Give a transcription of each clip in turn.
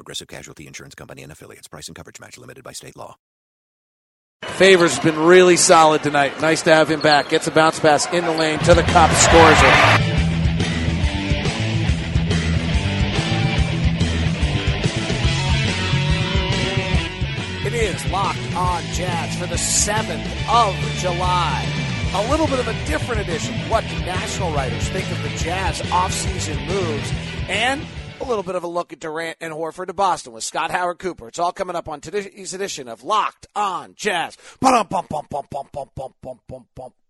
Progressive Casualty Insurance Company and affiliates. Price and coverage match limited by state law. Favors has been really solid tonight. Nice to have him back. Gets a bounce pass in the lane to the cup, scores it. It is locked on Jazz for the 7th of July. A little bit of a different edition. What national writers think of the Jazz offseason moves? And a little bit of a look at Durant and Horford to Boston with Scott Howard Cooper. It's all coming up on today's edition of Locked on Jazz. Bum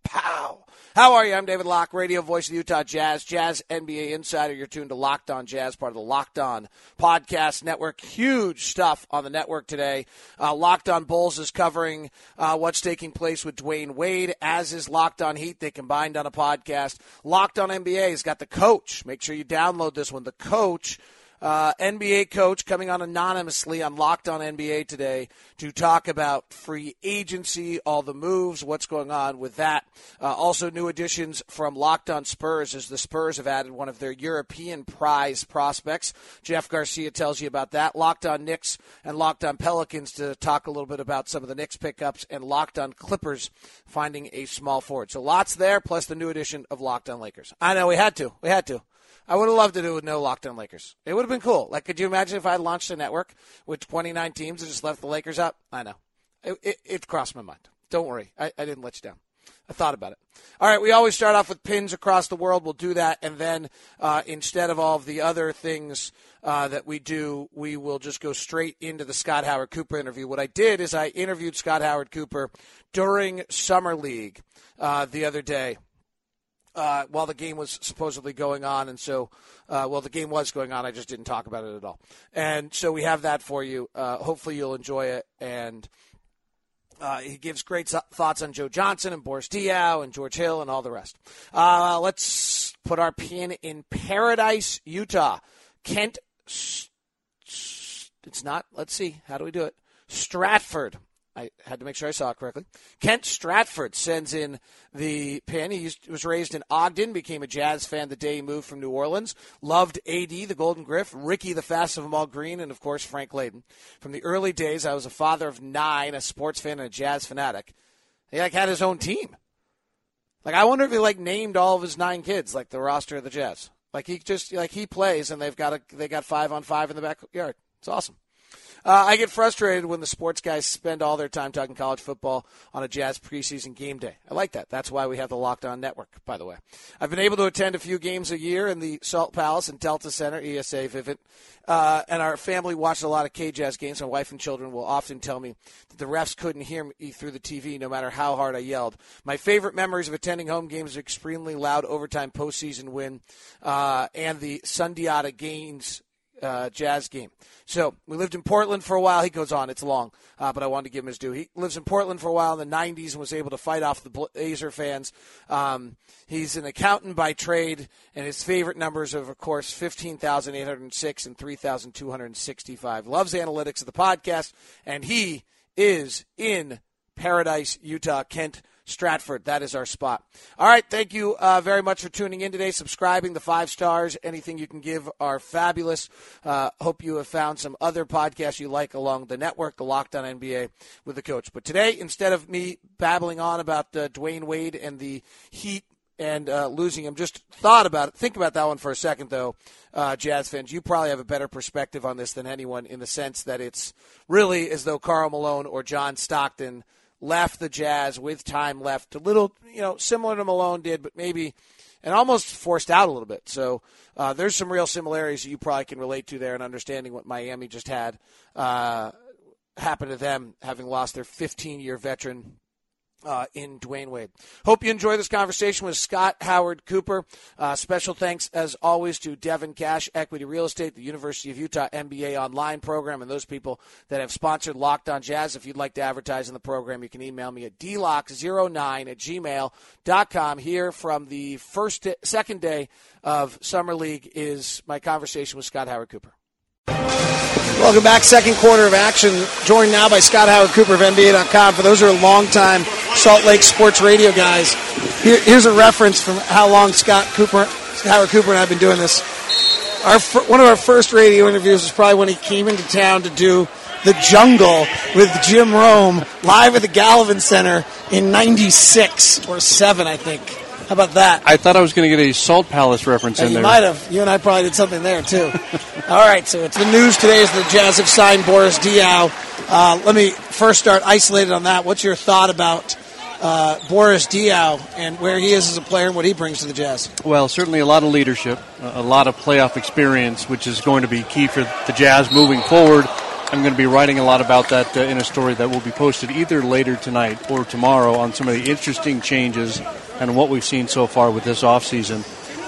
Pow! How are you? I'm David Locke, radio voice of the Utah Jazz, Jazz NBA insider. You're tuned to Locked On Jazz, part of the Locked On Podcast Network. Huge stuff on the network today. Uh, Locked On Bulls is covering uh, what's taking place with Dwyane Wade, as is Locked On Heat. They combined on a podcast. Locked On NBA has got the coach. Make sure you download this one. The coach uh, NBA coach coming on anonymously on Locked On NBA today to talk about free agency, all the moves, what's going on with that. Uh, also, new additions from Locked On Spurs as the Spurs have added one of their European prize prospects. Jeff Garcia tells you about that. Locked On Knicks and Locked On Pelicans to talk a little bit about some of the Knicks pickups and Locked On Clippers finding a small forward. So lots there, plus the new addition of Locked On Lakers. I know we had to. We had to. I would have loved to do with no lockdown Lakers. It would have been cool. Like, could you imagine if I launched a network with 29 teams and just left the Lakers up? I know. It, it, it crossed my mind. Don't worry. I, I didn't let you down. I thought about it. All right, we always start off with pins across the world. We'll do that, and then uh, instead of all of the other things uh, that we do, we will just go straight into the Scott Howard Cooper interview. What I did is I interviewed Scott Howard Cooper during Summer League uh, the other day uh, while the game was supposedly going on, and so, uh, well, the game was going on. I just didn't talk about it at all, and so we have that for you. Uh, hopefully, you'll enjoy it. And uh, he gives great thoughts on Joe Johnson and Boris Diaw and George Hill and all the rest. Uh, let's put our pin in Paradise, Utah. Kent, it's not. Let's see. How do we do it? Stratford. I had to make sure I saw it correctly. Kent Stratford sends in the pin. He was raised in Ogden, became a Jazz fan the day he moved from New Orleans. Loved AD, the Golden Griff, Rickey, the fastest of them all, Green, and of course Frank Layden. From the early days, I was a father of nine, a sports fan, and a Jazz fanatic. He like had his own team. Like I wonder if he like named all of his nine kids, like the roster of the Jazz. Like he just like he plays, and they've got a they got five on five in the backyard. It's awesome. Uh, I get frustrated when the sports guys spend all their time talking college football on a Jazz preseason game day. I like that. That's why we have the Locked On Network, by the way. I've been able to attend a few games a year in the Salt Palace and Delta Center, ESA Vivint, uh, and our family watched a lot of K-Jazz games. My wife and children will often tell me that the refs couldn't hear me through the TV no matter how hard I yelled. My favorite memories of attending home games are extremely loud overtime postseason win uh, and the Sundiata Gaines uh, Jazz game. So we lived in Portland for a while. He goes on, it's long, uh, but I wanted to give him his due. He lives in Portland for a while in the 90s and was able to fight off the Blazer fans. Um, he's an accountant by trade, and his favorite numbers are, of course, 15,806 and 3,265. Loves analytics of the podcast, and he is in Paradise, Utah. Kent Stratford. That is our spot. All right. Thank you uh, very much for tuning in today, subscribing, the five stars. Anything you can give are fabulous. Uh, hope you have found some other podcasts you like along the network, the Locked On NBA with the coach. But today, instead of me babbling on about uh, Dwyane Wade and the Heat and uh, losing him. Just thought about it. Think about that one for a second, though, uh, Jazz fans. You probably have a better perspective on this than anyone in the sense that it's really as though Karl Malone or John Stockton left the Jazz with time left. A little, you know, similar to Malone did, but maybe and almost forced out a little bit. So uh, there's some real similarities you probably can relate to there in understanding what Miami just had uh, happen to them, having lost their 15 year veteran uh, in Dwyane Wade. Hope you enjoy this conversation with Scott Howard Cooper. Uh, special thanks, as always, to Devin Cash, Equity Real Estate, the University of Utah MBA online program, and those people that have sponsored Locked on Jazz. If you'd like to advertise in the program, you can email me at dlock09 at gmail.com. Here from the first, second day of Summer League is my conversation with Scott Howard Cooper. Welcome back. Second quarter of action. Joined now by Scott Howard Cooper of NBA.com. For those who are longtime Salt Lake sports radio guys, here, here's a reference from how long Scott Cooper, Howard Cooper, and I have been doing this. Our one of our first radio interviews was probably when he came into town to do the Jungle with Jim Rome live at the Gallivan Center in '96 or '7, I think. How about that? I thought I was going to get a Salt Palace reference in you there. You might have. You and I probably did something there too. All right, so it's the news today is the Jazz have signed Boris Diaw. Uh, let me first start isolated on that. What's your thought about uh, Boris Diaw and where he is as a player and what he brings to the Jazz? Well, certainly a lot of leadership, a lot of playoff experience, which is going to be key for the Jazz moving forward. I'm going to be writing a lot about that uh, in a story that will be posted either later tonight or tomorrow on some of the interesting changes and what we've seen so far with this offseason.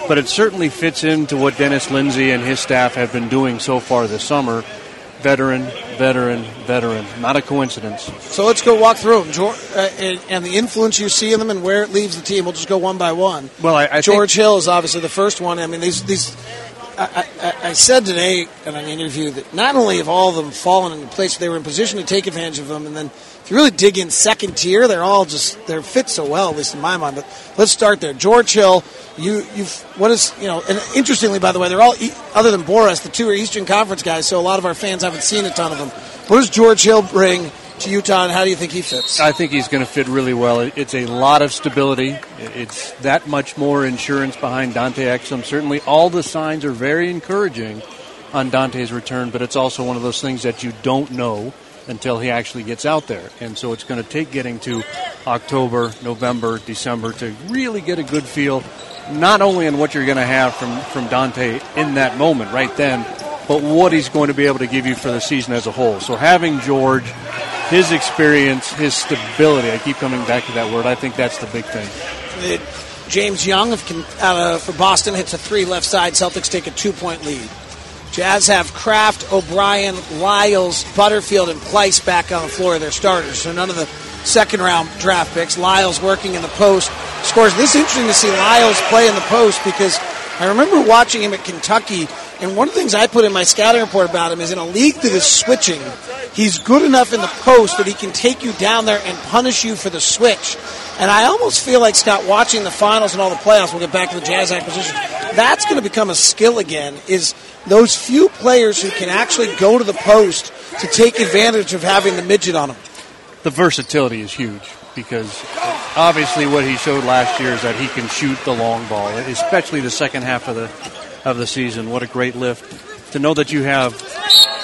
But it certainly fits into what Dennis Lindsay and his staff have been doing so far this summer. Veteran, veteran, veteran. Not a coincidence. So let's go walk through them, uh, and the influence you see in them, and where it leaves the team. We'll just go one by one. Well, I, I George Hill is obviously the first one. I mean, these these. I, I, I, said today in an interview that not only have all of them fallen into place, but they were in position to take advantage of them, and then you really dig in second tier, they're all just they're fit so well, at least in my mind. But let's start there. George Hill, you you've what is you know, and interestingly, by the way, they're all other than Boris, the two are Eastern Conference guys, so a lot of our fans haven't seen a ton of them. What does George Hill bring? To Utah, and how do you think he fits? I think he's going to fit really well. It's a lot of stability. It's that much more insurance behind Dante Exum. Certainly, all the signs are very encouraging on Dante's return, but it's also one of those things that you don't know until he actually gets out there. And so it's going to take getting to October, November, December to really get a good feel, not only in what you're going to have from, from Dante in that moment, right then, but what he's going to be able to give you for the season as a whole. So having George, his experience, his stability, I keep coming back to that word, I think that's the big thing. James Young of, uh, for Boston hits a three left side. Celtics take a two point lead. Jazz have Kraft, O'Brien, Lyles, Butterfield, and Pleiss back on the floor of their starters. So none of the second round draft picks. Lyles working in the post scores. This is interesting to see Lyles play in the post because I remember watching him at Kentucky, and one of the things I put in my scouting report about him is in a league that is switching, he's good enough in the post that he can take you down there and punish you for the switch. And I almost feel like Scott watching the finals and all the playoffs. We'll get back to the Jazz acquisition. That's going to become a skill again. Is those few players who can actually go to the post to take advantage of having the midget on them. The versatility is huge because obviously what he showed last year is that he can shoot the long ball, especially the second half of the of the season. What a great lift to know that you have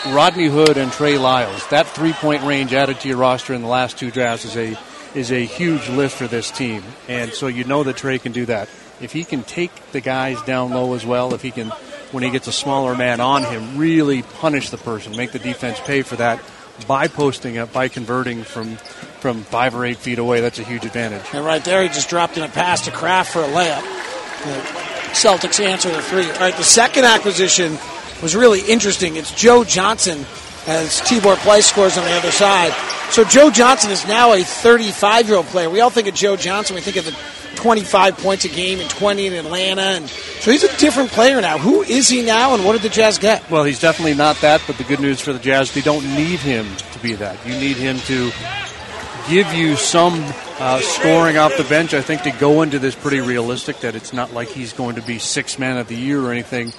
Rodney Hood and Trey Lyles. That three point range added to your roster in the last two drafts is a is a huge lift for this team, and so you know that Trey can do that. If he can take the guys down low as well, if he can when he gets a smaller man on him, really punish the person, make the defense pay for that by posting up, by converting from from five or eight feet away. That's a huge advantage. And right there, he just dropped in a pass to Kraft for a layup. The Celtics answer the three. All right, the second acquisition was really interesting. It's Joe Johnson as Tibor Pleiss scores on the other side. So Joe Johnson is now a 35 year old player. We all think of Joe Johnson. We think of the 25 points a game and 20 in Atlanta. And so he's a different player now. Who is he now, and what did the Jazz get? Well, he's definitely not that, but the good news for the Jazz, they don't need him to be that. You need him to give you some uh, scoring off the bench. I think to go into this pretty realistic that it's not like he's going to be six man of the year or anything,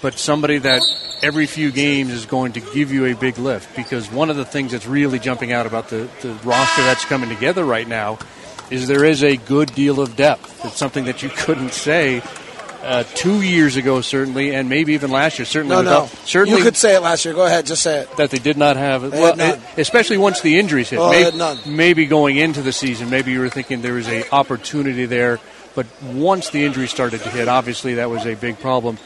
but somebody that every few games is going to give you a big lift because one of the things that's really jumping out about the, the roster that's coming together right now is there is a good deal of depth. It's something that you couldn't say uh, two years ago, certainly, and maybe even last year. Certainly, no, without, no. certainly you could say it last year. Go ahead, just say it. That they did not have, they well, it, especially once the injuries hit. Oh, maybe, maybe going into the season, maybe you were thinking there was a opportunity there, but once the injuries started to hit, obviously that was a big problem.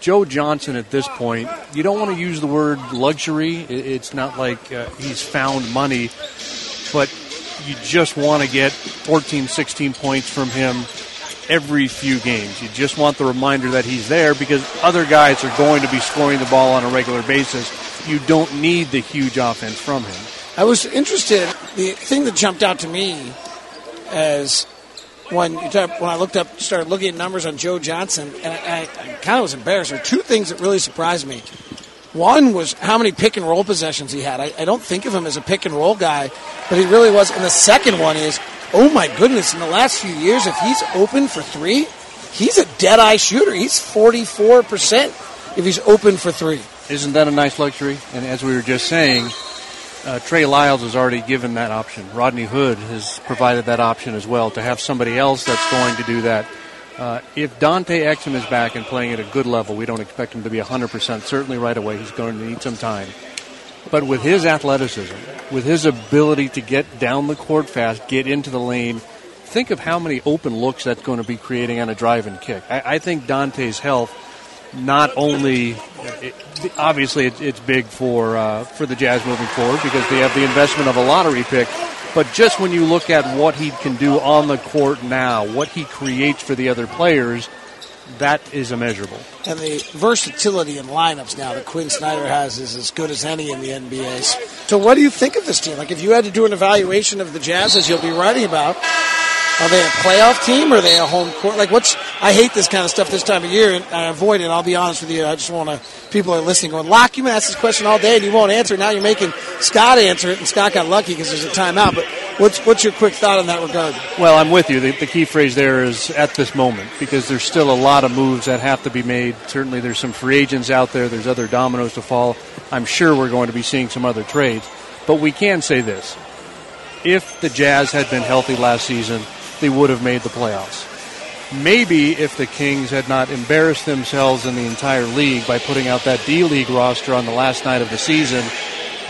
Joe Johnson at this point, you don't want to use the word luxury. It's not like uh, he's found money, but you just want to get 14, 16 points from him every few games. You just want the reminder that he's there because other guys are going to be scoring the ball on a regular basis. You don't need the huge offense from him. I was interested. The thing that jumped out to me as when you talk, when I looked up, started looking at numbers on Joe Johnson, and I, I, I kind of was embarrassed. There were two things that really surprised me. One was how many pick and roll possessions he had. I, I don't think of him as a pick and roll guy, but he really was. And the second one is, oh my goodness, in the last few years, if he's open for three, he's a dead eye shooter. He's 44% if he's open for three. Isn't that a nice luxury? And as we were just saying, uh, Trey Lyles has already given that option. Rodney Hood has provided that option as well to have somebody else that's going to do that. Uh, if Dante Exum is back and playing at a good level, we don't expect him to be 100%. Certainly right away, he's going to need some time. But with his athleticism, with his ability to get down the court fast, get into the lane, think of how many open looks that's going to be creating on a drive and kick. I, I think Dante's health not only it, obviously it, it's big for uh, for the Jazz moving forward because they have the investment of a lottery pick, but just when you look at what he can do on the court now, what he creates for the other players, that is immeasurable. And the versatility in lineups now that Quinn Snyder has is as good as any in the NBA. So, what do you think of this team? Like, if you had to do an evaluation of the Jazz, as you'll be writing about, are they a playoff team or are they a home court? Like, what's? I hate this kind of stuff this time of year, and I avoid it. I'll be honest with you. I just want to. People are listening, going, "Locke, you ask this question all day, and you won't answer." Now you're making Scott answer it, and Scott got lucky because there's a timeout. But what's what's your quick thought in that regard? Well, I'm with you. The, the key phrase there is at this moment because there's still a lot of moves that have to be made. Certainly, there's some free agents out there. There's other dominoes to fall. I'm sure we're going to be seeing some other trades, but we can say this: if the Jazz had been healthy last season they would have made the playoffs. Maybe if the Kings had not embarrassed themselves in the entire league by putting out that D League roster on the last night of the season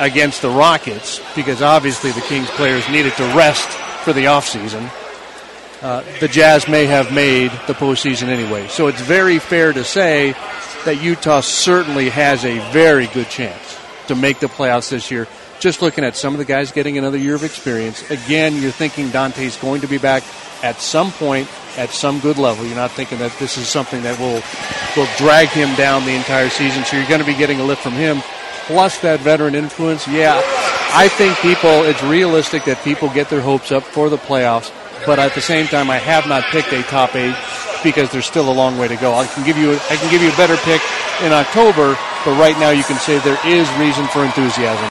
against the Rockets, because obviously the Kings players needed to rest for the offseason, uh, the Jazz may have made the postseason anyway. So it's very fair to say that Utah certainly has a very good chance to make the playoffs this year just looking at some of the guys getting another year of experience. Again, you're thinking Dante's going to be back at some point at some good level. You're not thinking that this is something that will will drag him down the entire season. So you're going to be getting a lift from him. Plus that veteran influence. Yeah, I think people. It's realistic that people get their hopes up for the playoffs. But at the same time, I have not picked a top eight because there's still a long way to go. I can give you I can give you a better pick in October, but right now you can say there is reason for enthusiasm.